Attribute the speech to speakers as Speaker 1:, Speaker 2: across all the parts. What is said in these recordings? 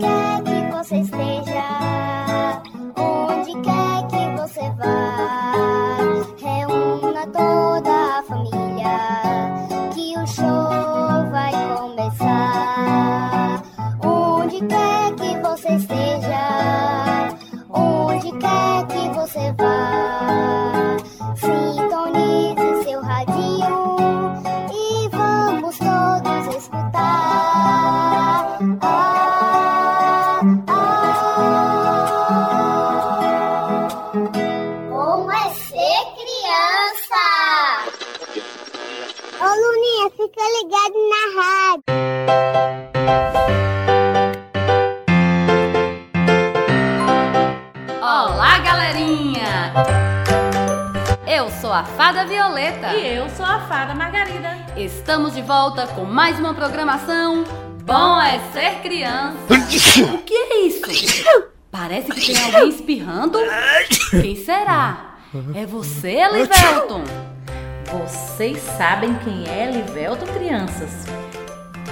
Speaker 1: quer
Speaker 2: Eu sou a Fada Violeta.
Speaker 3: E eu sou a fada Margarida.
Speaker 2: Estamos de volta com mais uma programação. Bom é ser criança. O que é isso? Parece que tem alguém espirrando. Quem será? É você, Elivelton?
Speaker 3: Vocês sabem quem é Livelton, crianças?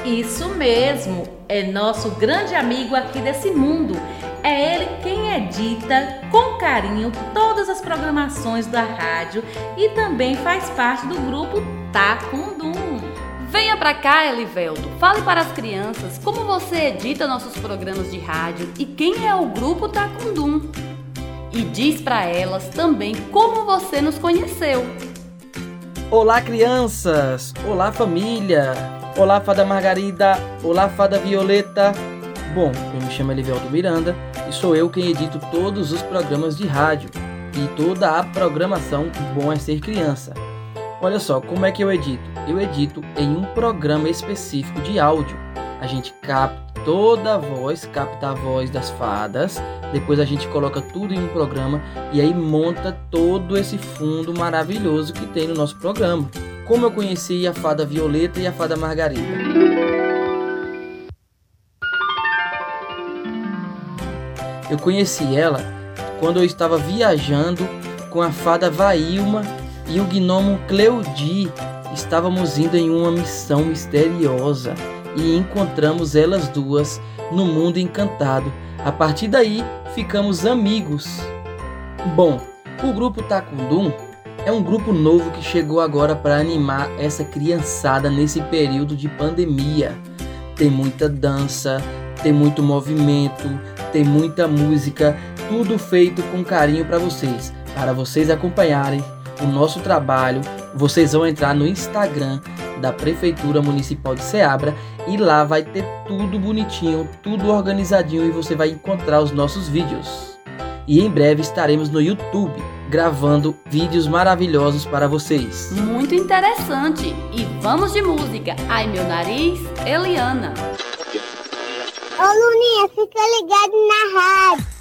Speaker 3: Isso mesmo, é nosso grande amigo aqui desse mundo. É ele quem edita com carinho todas as programações da rádio e também faz parte do grupo Tacundum.
Speaker 2: Venha pra cá, Elivelton. Fale para as crianças como você edita nossos programas de rádio e quem é o grupo Tacundum. E diz para elas também como você nos conheceu.
Speaker 4: Olá, crianças! Olá, família! Olá, Fada Margarida! Olá, Fada Violeta! Bom, eu me chamo Elivelto Miranda e sou eu quem edito todos os programas de rádio e toda a programação Bom é Ser Criança. Olha só, como é que eu edito? Eu edito em um programa específico de áudio. A gente capta toda a voz, capta a voz das fadas, depois a gente coloca tudo em um programa e aí monta todo esse fundo maravilhoso que tem no nosso programa. Como eu conheci a fada Violeta e a fada Margarida? Eu conheci ela quando eu estava viajando com a fada Vailma e o gnomo Cleudi. Estávamos indo em uma missão misteriosa e encontramos elas duas no mundo encantado. A partir daí, ficamos amigos. Bom, o grupo Tacundum é um grupo novo que chegou agora para animar essa criançada nesse período de pandemia. Tem muita dança, tem muito movimento, tem muita música, tudo feito com carinho para vocês, para vocês acompanharem o nosso trabalho. Vocês vão entrar no Instagram da Prefeitura Municipal de Ceabra e lá vai ter tudo bonitinho, tudo organizadinho e você vai encontrar os nossos vídeos. E em breve estaremos no YouTube gravando vídeos maravilhosos para vocês.
Speaker 2: Muito interessante. E vamos de música. Ai meu nariz, Eliana.
Speaker 1: Ô Luninha, fica ligado na rádio.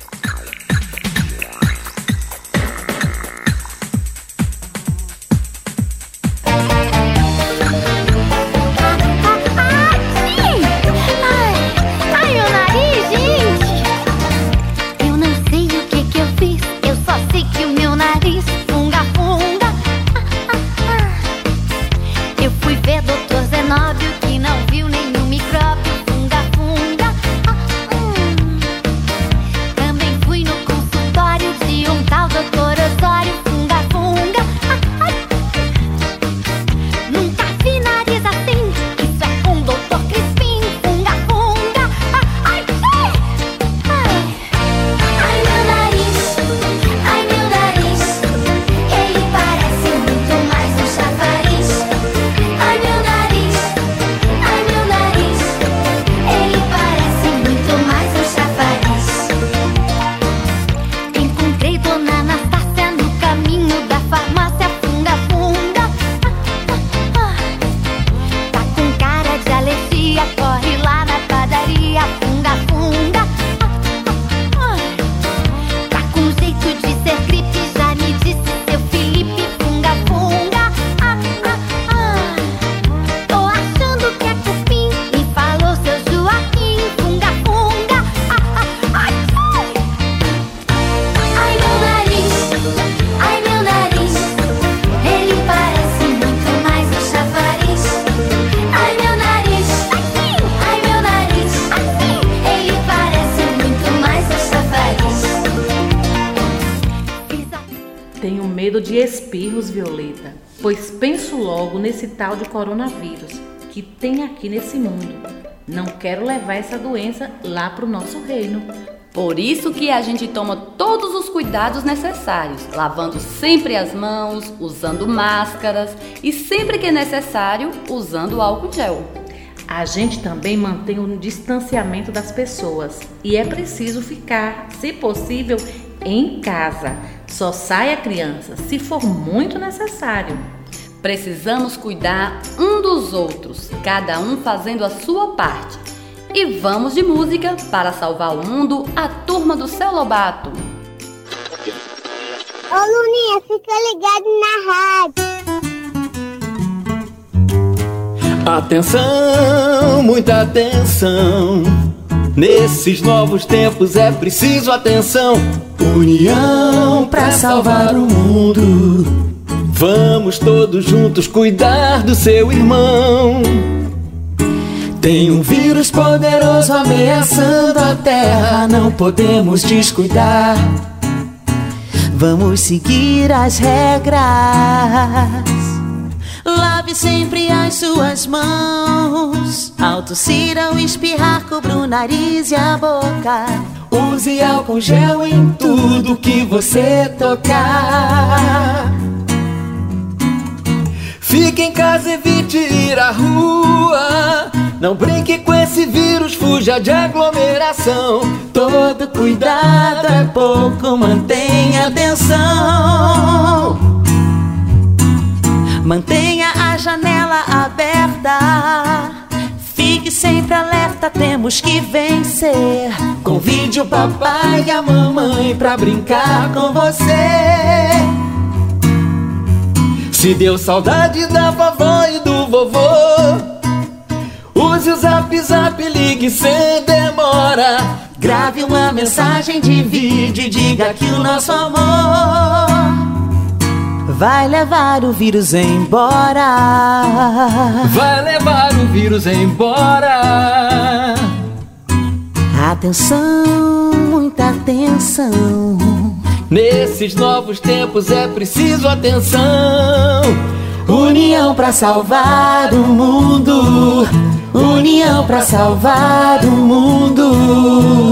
Speaker 3: De espirros, Violeta, pois penso logo nesse tal de coronavírus que tem aqui nesse mundo. Não quero levar essa doença lá para o nosso reino.
Speaker 2: Por isso que a gente toma todos os cuidados necessários, lavando sempre as mãos, usando máscaras e sempre que necessário, usando álcool gel.
Speaker 3: A gente também mantém o distanciamento das pessoas e é preciso ficar, se possível, em casa. Só saia criança se for muito necessário.
Speaker 2: Precisamos cuidar um dos outros, cada um fazendo a sua parte. E vamos de música para salvar o mundo, a turma do Céu Lobato.
Speaker 1: Ô Luninha, fica ligado na rádio.
Speaker 5: Atenção, muita atenção. Nesses novos tempos é preciso atenção. União pra salvar o mundo. Vamos todos juntos cuidar do seu irmão. Tem um vírus poderoso ameaçando a terra, não podemos descuidar. Vamos seguir as regras. Lave sempre as suas mãos. Ao tossir, ao espirrar, cubra o nariz e a boca. Use álcool gel em tudo que você tocar. Fique em casa, evite ir à rua. Não brinque com esse vírus, fuja de aglomeração. Todo cuidado é pouco, mantenha atenção. Mantenha a janela aberta. Fique sempre alerta, temos que vencer. Convide o papai e a mamãe pra brincar com você. Se deu saudade da vovó e do vovô. Use o zap zap, ligue sem demora. Grave uma mensagem de vídeo e diga que o nosso amor vai levar o vírus embora. Vai levar o vírus embora. Atenção, muita atenção. Nesses novos tempos é preciso atenção. União pra salvar o mundo. União pra salvar o mundo.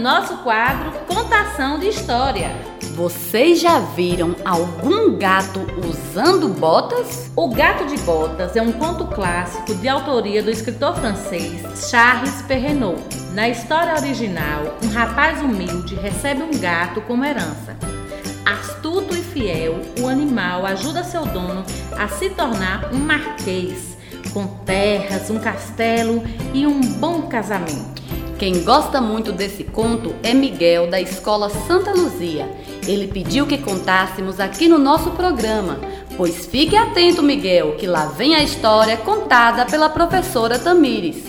Speaker 3: Nosso quadro Contação de História.
Speaker 2: Vocês já viram algum gato usando botas?
Speaker 3: O Gato de Botas é um conto clássico de autoria do escritor francês Charles Perrault. Na história original, um rapaz humilde recebe um gato como herança. Astuto e fiel, o animal ajuda seu dono a se tornar um marquês, com terras, um castelo e um bom casamento.
Speaker 2: Quem gosta muito desse conto é Miguel, da Escola Santa Luzia. Ele pediu que contássemos aqui no nosso programa. Pois fique atento, Miguel, que lá vem a história contada pela professora Tamires.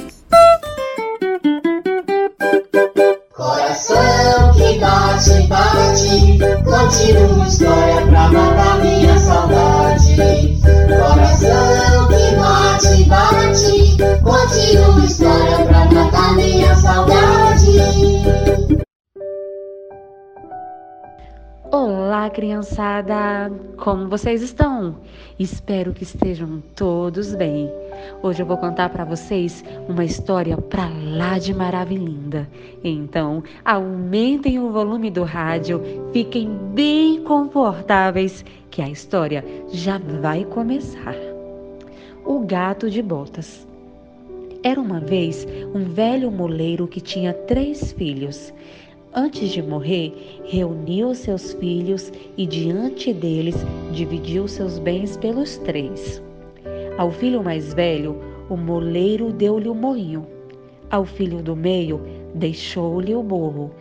Speaker 6: Coração que bate, bate, conte uma história pra
Speaker 7: Olá, criançada! Como vocês estão? Espero que estejam todos bem. Hoje eu vou contar para vocês uma história pra lá de maravilhinda. Então, aumentem o volume do rádio, fiquem bem confortáveis, que a história já vai começar. O gato de botas. Era uma vez um velho moleiro que tinha três filhos. Antes de morrer, reuniu seus filhos e diante deles dividiu seus bens pelos três. Ao filho mais velho, o moleiro deu-lhe o moinho. Ao filho do meio, deixou-lhe o burro.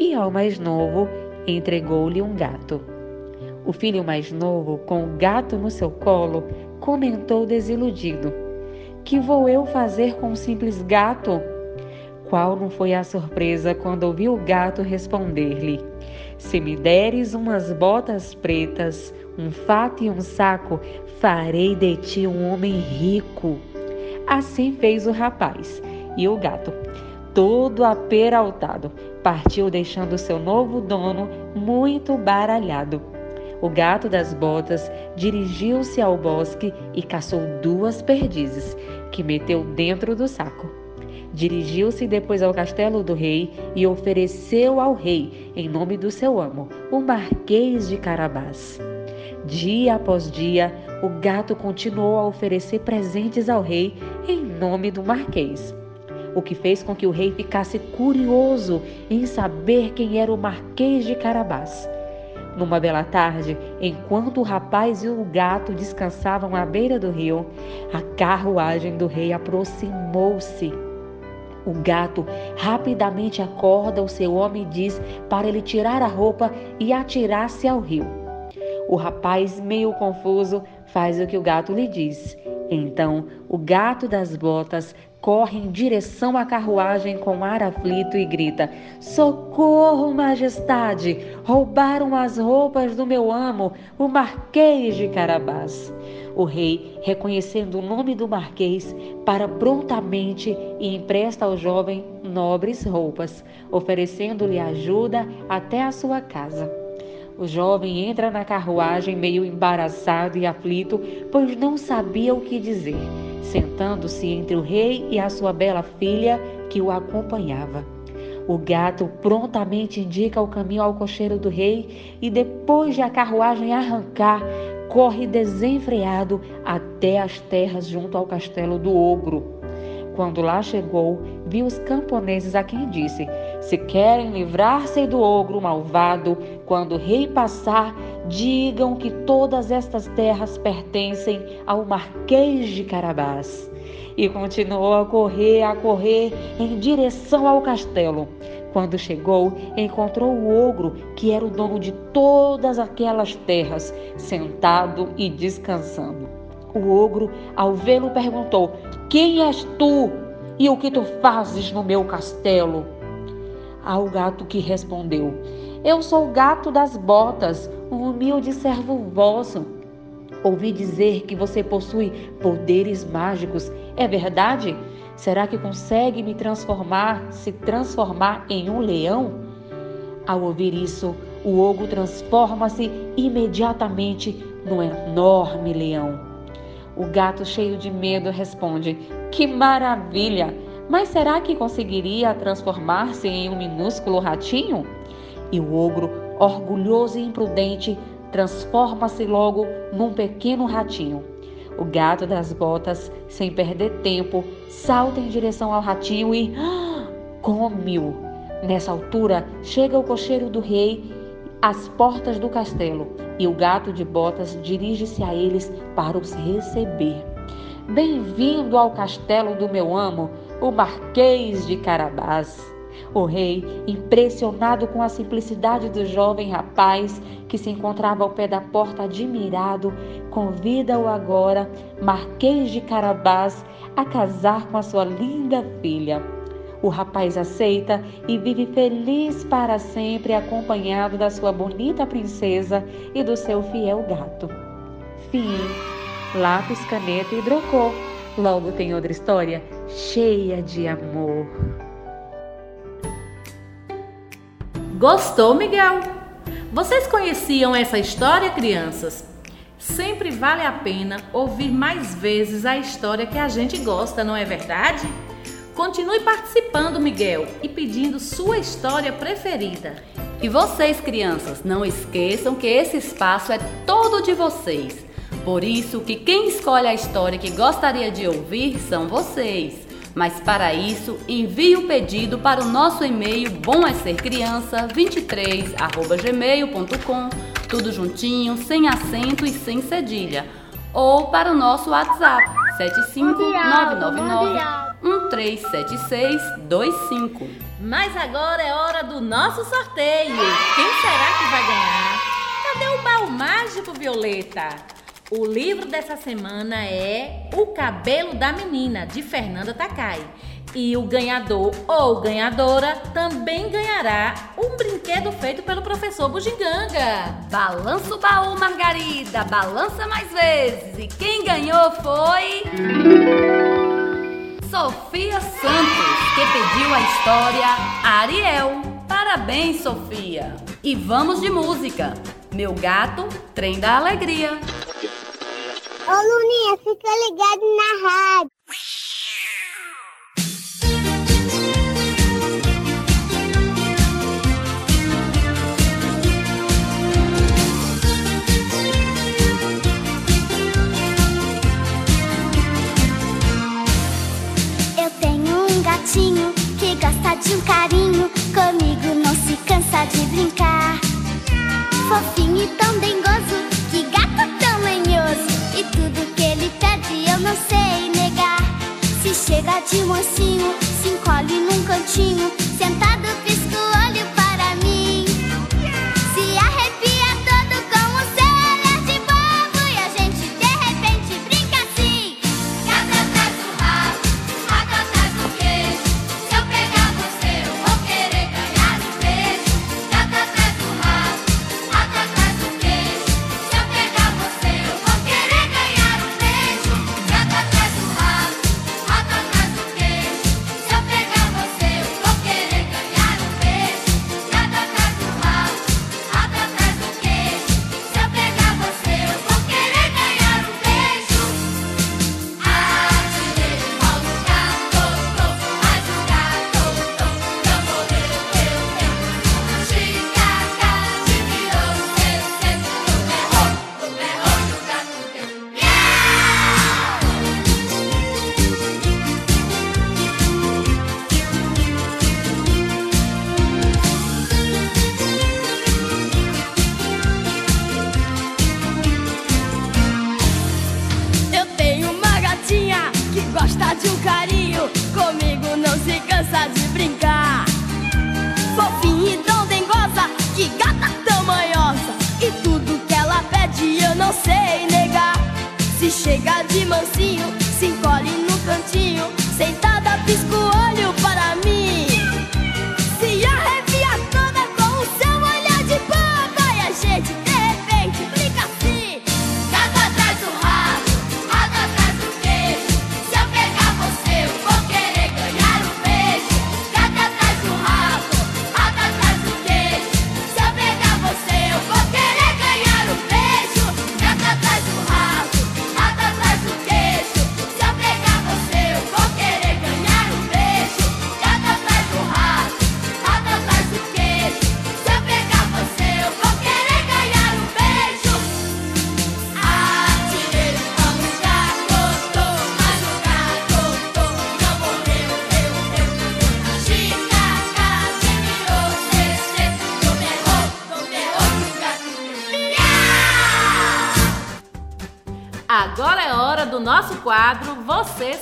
Speaker 7: E ao mais novo, entregou-lhe um gato. O filho mais novo, com o gato no seu colo, comentou desiludido: Que vou eu fazer com um simples gato? Qual não foi a surpresa quando ouviu o gato responder-lhe: Se me deres umas botas pretas, um fato e um saco, farei de ti um homem rico. Assim fez o rapaz e o gato. todo aperaltado, partiu deixando seu novo dono muito baralhado. O gato das botas dirigiu-se ao bosque e caçou duas perdizes, que meteu dentro do saco. Dirigiu-se depois ao castelo do rei e ofereceu ao rei, em nome do seu amo, o Marquês de Carabás. Dia após dia, o gato continuou a oferecer presentes ao rei em nome do Marquês. O que fez com que o rei ficasse curioso em saber quem era o Marquês de Carabás. Numa bela tarde, enquanto o rapaz e o gato descansavam à beira do rio, a carruagem do rei aproximou-se. O gato rapidamente acorda o seu homem e diz para ele tirar a roupa e atirar-se ao rio. O rapaz, meio confuso, faz o que o gato lhe diz. Então, o gato das botas corre em direção à carruagem com ar aflito e grita: Socorro, majestade! Roubaram as roupas do meu amo, o Marquês de Carabás. O rei, reconhecendo o nome do Marquês, para prontamente e empresta ao jovem nobres roupas, oferecendo-lhe ajuda até a sua casa. O jovem entra na carruagem meio embaraçado e aflito, pois não sabia o que dizer, sentando-se entre o rei e a sua bela filha que o acompanhava. O gato prontamente indica o caminho ao cocheiro do rei e, depois de a carruagem arrancar, corre desenfreado até as terras junto ao castelo do ogro. Quando lá chegou, viu os camponeses a quem disse: Se querem livrar-se do ogro malvado, quando o rei passar, digam que todas estas terras pertencem ao Marquês de Carabás. E continuou a correr, a correr em direção ao castelo. Quando chegou, encontrou o ogro, que era o dono de todas aquelas terras, sentado e descansando. O ogro, ao vê-lo, perguntou: Quem és tu e o que tu fazes no meu castelo? Ao gato que respondeu: Eu sou o gato das botas, um humilde servo vosso. Ouvi dizer que você possui poderes mágicos. É verdade? Será que consegue me transformar, se transformar em um leão? Ao ouvir isso, o ogro transforma-se imediatamente num enorme leão. O gato, cheio de medo, responde: Que maravilha! Mas será que conseguiria transformar-se em um minúsculo ratinho? E o ogro, orgulhoso e imprudente, transforma-se logo num pequeno ratinho. O gato das botas, sem perder tempo, salta em direção ao ratinho e ah, come-o. Nessa altura, chega o cocheiro do rei às portas do castelo e o gato de botas dirige-se a eles para os receber. Bem-vindo ao castelo do meu amo, o Marquês de Carabás. O rei, impressionado com a simplicidade do jovem rapaz que se encontrava ao pé da porta admirado, convida-o agora, Marquês de Carabás, a casar com a sua linda filha. O rapaz aceita e vive feliz para sempre, acompanhado da sua bonita princesa e do seu fiel gato. Fim. Lápis, caneta e hidrocor. Logo tem outra história cheia de amor.
Speaker 3: Gostou, Miguel? Vocês conheciam essa história, crianças? Sempre vale a pena ouvir mais vezes a história que a gente gosta, não é verdade? Continue participando, Miguel, e pedindo sua história preferida.
Speaker 2: E vocês, crianças, não esqueçam que esse espaço é todo de vocês. Por isso que quem escolhe a história que gostaria de ouvir são vocês. Mas para isso, envie o pedido para o nosso e-mail bomecercriança23@gmail.com, tudo juntinho, sem acento e sem cedilha, ou para o nosso WhatsApp 75999 137625.
Speaker 3: Mas agora é hora do nosso sorteio. Quem será que vai ganhar? Cadê o baú mágico, Violeta? O livro dessa semana é O Cabelo da Menina, de Fernanda Takai. E o ganhador ou ganhadora também ganhará um brinquedo feito pelo professor Bugiganga.
Speaker 2: Balança o baú, Margarida, balança mais vezes. E quem ganhou foi. Sofia Santos, que pediu a história Ariel. Parabéns, Sofia! E vamos de música. Meu gato, trem da alegria.
Speaker 1: Ô Luninha, fica ligado na rádio.
Speaker 8: Eu tenho um gatinho que gosta de um carinho. Comigo não se cansa de brincar. Fofinho e tão dengoso, que gato tão manhoso. E tudo que ele pede eu não sei negar. Se chega de mocinho, se encolhe num cantinho. Sentado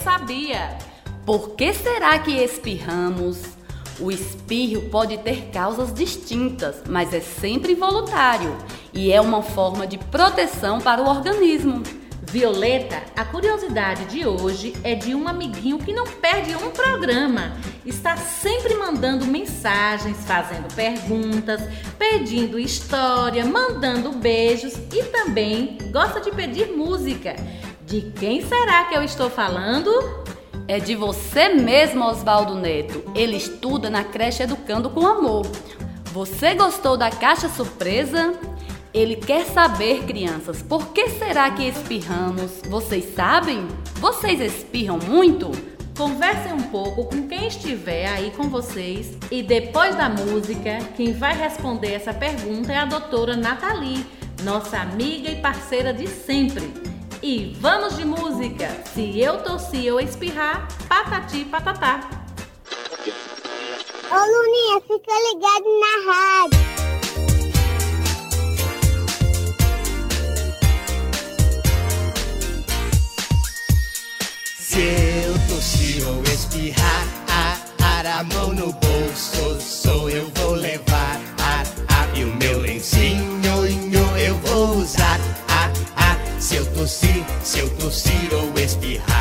Speaker 3: Sabia?
Speaker 2: Por que será que espirramos? O espirro pode ter causas distintas, mas é sempre involuntário e é uma forma de proteção para o organismo.
Speaker 3: Violeta, a curiosidade de hoje é de um amiguinho que não perde um programa. Está sempre mandando mensagens, fazendo perguntas, pedindo história, mandando beijos e também gosta de pedir música. De quem será que eu estou falando?
Speaker 2: É de você mesmo, Oswaldo Neto. Ele estuda na creche Educando com Amor. Você gostou da caixa surpresa? Ele quer saber, crianças, por que será que espirramos? Vocês sabem? Vocês espirram muito?
Speaker 3: Conversem um pouco com quem estiver aí com vocês e depois da música, quem vai responder essa pergunta é a doutora Nathalie, nossa amiga e parceira de sempre. E vamos de música! Se eu tossir ou espirrar, patati patatá.
Speaker 1: Ô Luninha, fica ligado na rádio.
Speaker 9: Se eu tossir ou espirrar, a, a mão no bolso, sou eu vou levar. Se eu tossir ou espirrar.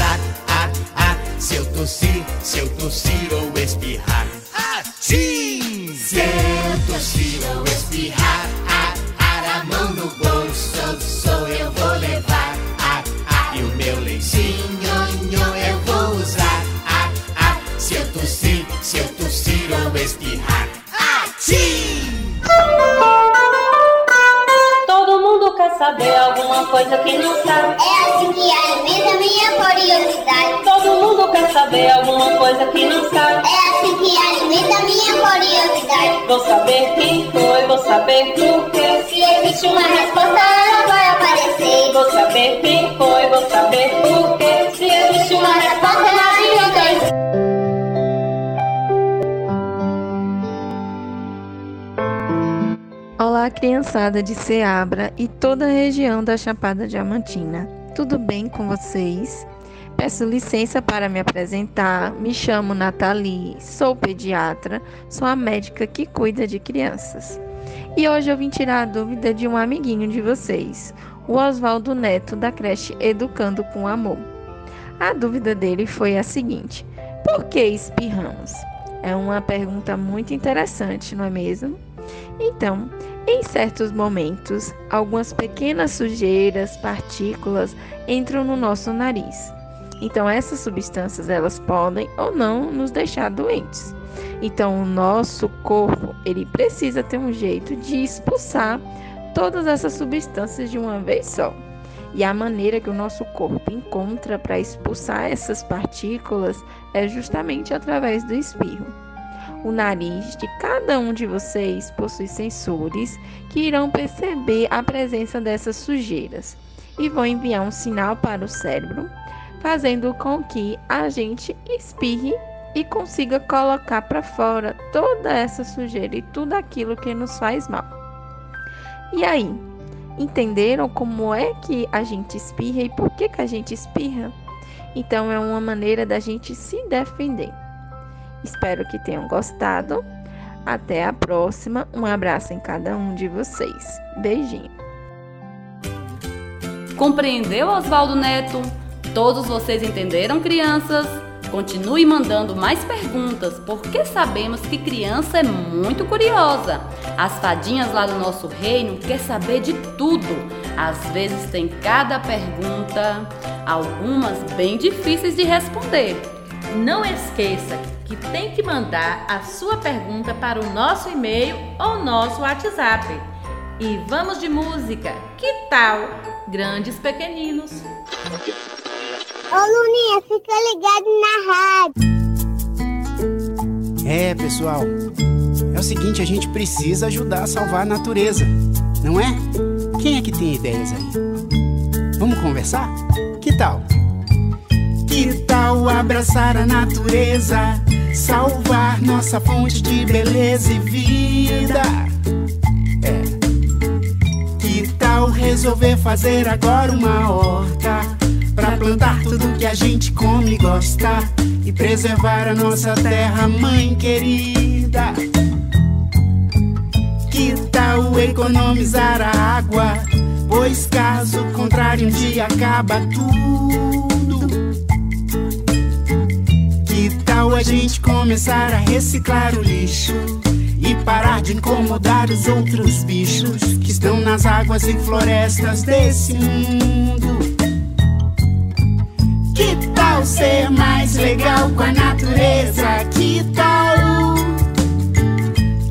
Speaker 9: Vou usar. Ah, ah, se eu tossir, se eu tossir ou espirrar. Ah, sim! Se eu tossir ou espirrar, ah, ah, a mão no bolso, sou eu vou levar. Ah, ah, e o meu lencinho eu vou usar. Ah, ah, se eu tossir, se eu tossir ou espirrar. Ah, sim!
Speaker 10: Todo mundo quer saber alguma coisa que não sabe. Quer saber alguma coisa que não sabe.
Speaker 1: É assim que alimenta minha curiosidade.
Speaker 10: Vou saber quem foi, vou saber por quê.
Speaker 1: Se existe uma resposta, ela vai aparecer.
Speaker 10: Vou saber quem foi, vou saber por quê. Se existe uma resposta, ela vai aparecer.
Speaker 11: Olá, criançada de Ceabra e toda a região da Chapada Diamantina. Tudo bem com vocês? Peço licença para me apresentar. Me chamo Nathalie, sou pediatra, sou a médica que cuida de crianças. E hoje eu vim tirar a dúvida de um amiguinho de vocês, o Oswaldo Neto, da creche Educando com Amor. A dúvida dele foi a seguinte: por que espirramos? É uma pergunta muito interessante, não é mesmo? Então, em certos momentos, algumas pequenas sujeiras, partículas entram no nosso nariz. Então, essas substâncias elas podem ou não nos deixar doentes. Então, o nosso corpo ele precisa ter um jeito de expulsar todas essas substâncias de uma vez só. E a maneira que o nosso corpo encontra para expulsar essas partículas é justamente através do espirro. O nariz de cada um de vocês possui sensores que irão perceber a presença dessas sujeiras e vão enviar um sinal para o cérebro, fazendo com que a gente espirre e consiga colocar para fora toda essa sujeira e tudo aquilo que nos faz mal. E aí, entenderam como é que a gente espirra e por que, que a gente espirra? Então, é uma maneira da gente se defender. Espero que tenham gostado. Até a próxima. Um abraço em cada um de vocês. Beijinho.
Speaker 2: Compreendeu, Oswaldo Neto? Todos vocês entenderam, crianças? Continue mandando mais perguntas, porque sabemos que criança é muito curiosa. As fadinhas lá do nosso reino quer saber de tudo. Às vezes tem cada pergunta, algumas bem difíceis de responder.
Speaker 3: Não esqueça que tem que mandar a sua pergunta para o nosso e-mail ou nosso WhatsApp. E vamos de música. Que tal? Grandes pequeninos.
Speaker 1: Ô Luninha, fica ligado na rádio.
Speaker 12: É, pessoal. É o seguinte, a gente precisa ajudar a salvar a natureza, não é? Quem é que tem ideias aí? Vamos conversar? Que tal? Tal abraçar a natureza? Salvar nossa fonte de beleza e vida. É. Que tal resolver fazer agora uma horta? Pra plantar tudo que a gente come e gosta. E preservar a nossa terra, mãe querida. Que tal economizar a água? Pois caso contrário, um dia acaba tudo. A gente começar a reciclar o lixo? E parar de incomodar os outros bichos que estão nas águas e florestas desse mundo. Que tal ser mais legal com a natureza? Que tal?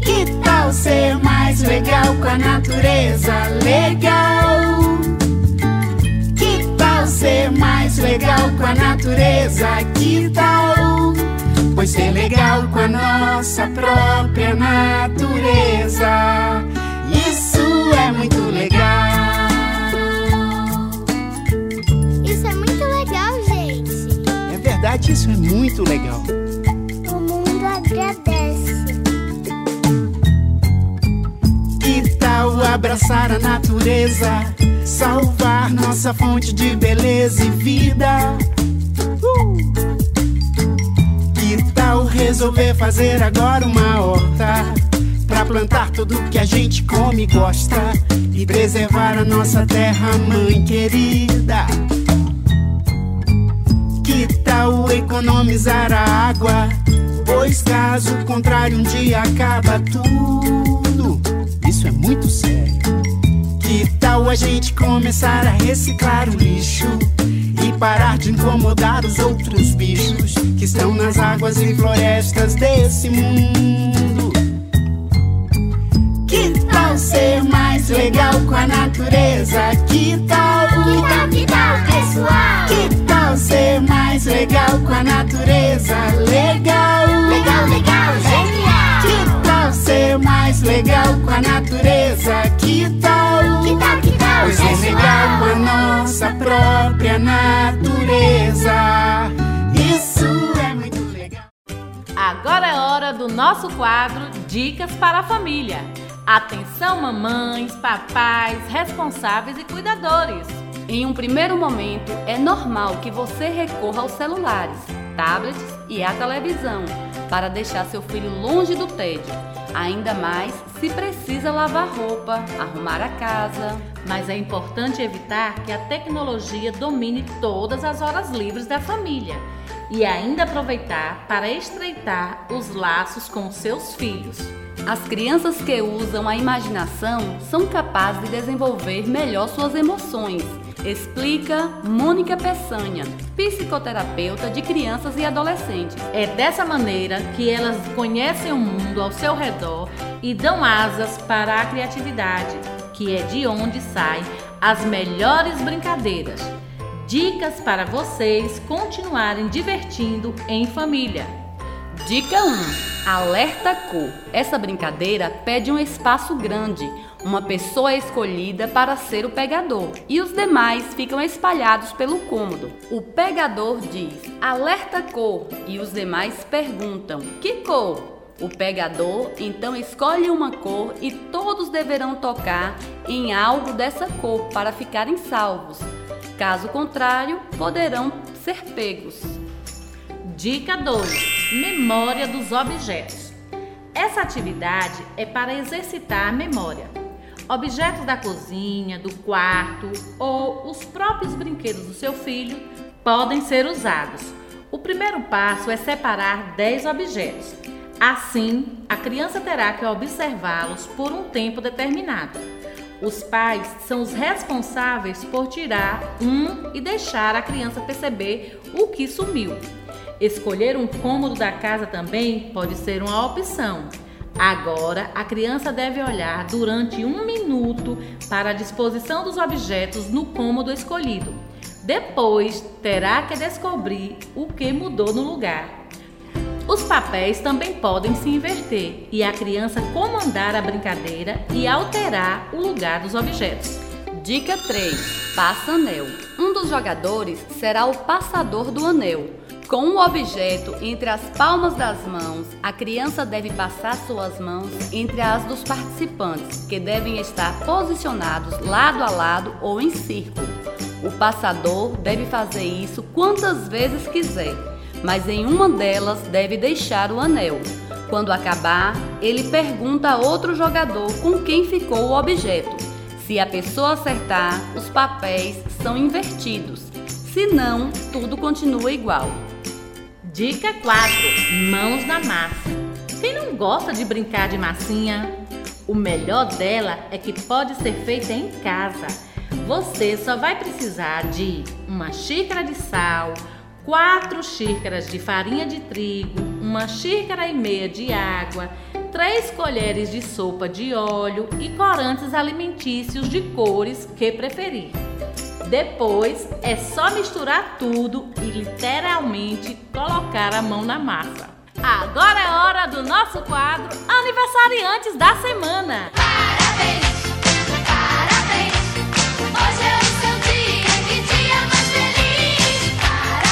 Speaker 12: Que tal ser mais legal com a natureza? Legal. Que tal ser mais legal com a natureza? Que tal? Pois ser legal com a nossa própria natureza. Isso é muito legal.
Speaker 8: Isso é muito legal, gente.
Speaker 12: É verdade, isso é muito legal.
Speaker 8: O mundo agradece.
Speaker 12: Que tal abraçar a natureza? Salvar nossa fonte de beleza e vida. Resolver fazer agora uma horta? Pra plantar tudo que a gente come e gosta e preservar a nossa terra, mãe querida. Que tal economizar a água? Pois caso contrário, um dia acaba tudo. Isso é muito sério. Que tal a gente começar a reciclar o lixo? Parar de incomodar os outros bichos que estão nas águas e florestas desse mundo. Que tal ser mais legal com a natureza? Que tal?
Speaker 8: Que tal, que tal, pessoal?
Speaker 12: Que tal ser mais legal com a natureza? Legal!
Speaker 8: Legal, legal, genial!
Speaker 12: Que tal ser mais legal com a natureza? Que tal?
Speaker 8: Que tal, que tal,
Speaker 12: Pois é
Speaker 8: pessoal?
Speaker 12: legal com a nossa própria natureza. Isso é muito legal.
Speaker 3: Agora é hora do nosso quadro Dicas para a Família. Atenção, mamães, papais, responsáveis e cuidadores.
Speaker 2: Em um primeiro momento, é normal que você recorra aos celulares, tablets e à televisão para deixar seu filho longe do tédio. Ainda mais se precisa lavar roupa, arrumar a casa.
Speaker 3: Mas é importante evitar que a tecnologia domine todas as horas livres da família e ainda aproveitar para estreitar os laços com seus filhos.
Speaker 2: As crianças que usam a imaginação são capazes de desenvolver melhor suas emoções. Explica Mônica Peçanha, psicoterapeuta de crianças e adolescentes.
Speaker 3: É dessa maneira que elas conhecem o mundo ao seu redor e dão asas para a criatividade, que é de onde saem as melhores brincadeiras. Dicas para vocês continuarem divertindo em família.
Speaker 2: Dica 1: Alerta cor. Essa brincadeira pede um espaço grande. Uma pessoa é escolhida para ser o pegador e os demais ficam espalhados pelo cômodo. O pegador diz alerta cor e os demais perguntam que cor? O pegador então escolhe uma cor e todos deverão tocar em algo dessa cor para ficarem salvos. Caso contrário, poderão ser pegos.
Speaker 3: Dica 2: Memória dos objetos. Essa atividade é para exercitar a memória. Objetos da cozinha, do quarto ou os próprios brinquedos do seu filho podem ser usados. O primeiro passo é separar 10 objetos. Assim, a criança terá que observá-los por um tempo determinado. Os pais são os responsáveis por tirar um e deixar a criança perceber o que sumiu. Escolher um cômodo da casa também pode ser uma opção. Agora, a criança deve olhar durante um minuto para a disposição dos objetos no cômodo escolhido. Depois, terá que descobrir o que mudou no lugar. Os papéis também podem se inverter e a criança comandar a brincadeira e alterar o lugar dos objetos.
Speaker 2: Dica 3: Passa anel. Um dos jogadores será o passador do anel. Com o objeto entre as palmas das mãos, a criança deve passar suas mãos entre as dos participantes, que devem estar posicionados lado a lado ou em círculo. O passador deve fazer isso quantas vezes quiser, mas em uma delas deve deixar o anel. Quando acabar, ele pergunta a outro jogador com quem ficou o objeto. Se a pessoa acertar, os papéis são invertidos. Se não, tudo continua igual.
Speaker 3: Dica 4: Mãos na massa. Quem não gosta de brincar de massinha? O melhor dela é que pode ser feita em casa. Você só vai precisar de uma xícara de sal, quatro xícaras de farinha de trigo, uma xícara e meia de água, três colheres de sopa de óleo e corantes alimentícios de cores que preferir. Depois é só misturar tudo e literalmente colocar a mão na massa. Agora é hora do nosso quadro Aniversariantes da Semana.
Speaker 8: Parabéns, parabéns. Hoje é o seu dia, que dia mais feliz.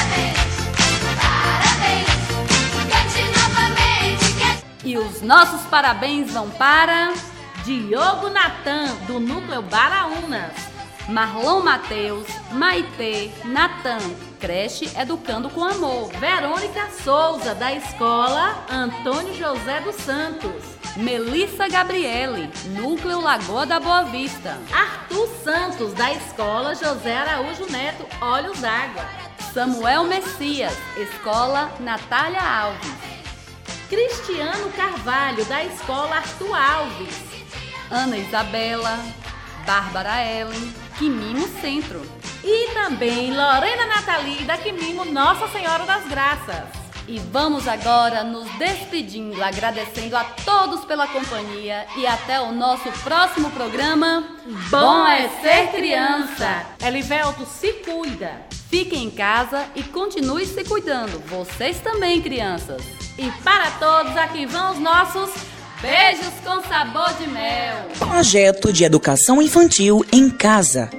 Speaker 8: Parabéns, parabéns. Cante novamente, que
Speaker 2: E os nossos parabéns vão para
Speaker 3: Diogo Natan, do Núcleo Baraunas.
Speaker 2: Marlon Mateus, Maitê, Natan, creche Educando com Amor.
Speaker 3: Verônica Souza, da Escola Antônio José dos Santos.
Speaker 2: Melissa Gabriele, Núcleo Lagoa da Boa Vista.
Speaker 3: Arthur Santos, da Escola José Araújo Neto, Olhos d'Água.
Speaker 2: Samuel Messias, Escola Natália Alves.
Speaker 3: Cristiano Carvalho, da Escola Arthur Alves.
Speaker 2: Ana Isabela, Bárbara Ellen, Quimimo Centro.
Speaker 3: E também Lorena Nathalie, da Quimimo Nossa Senhora das Graças.
Speaker 2: E vamos agora nos despedindo, agradecendo a todos pela companhia e até o nosso próximo programa.
Speaker 3: Bom é ser criança. Elivelto, se cuida.
Speaker 2: Fiquem em casa e continue se cuidando. Vocês também, crianças.
Speaker 3: E para todos, aqui vão os nossos
Speaker 2: beijos com sabor de mel.
Speaker 13: Projeto de Educação Infantil em Casa.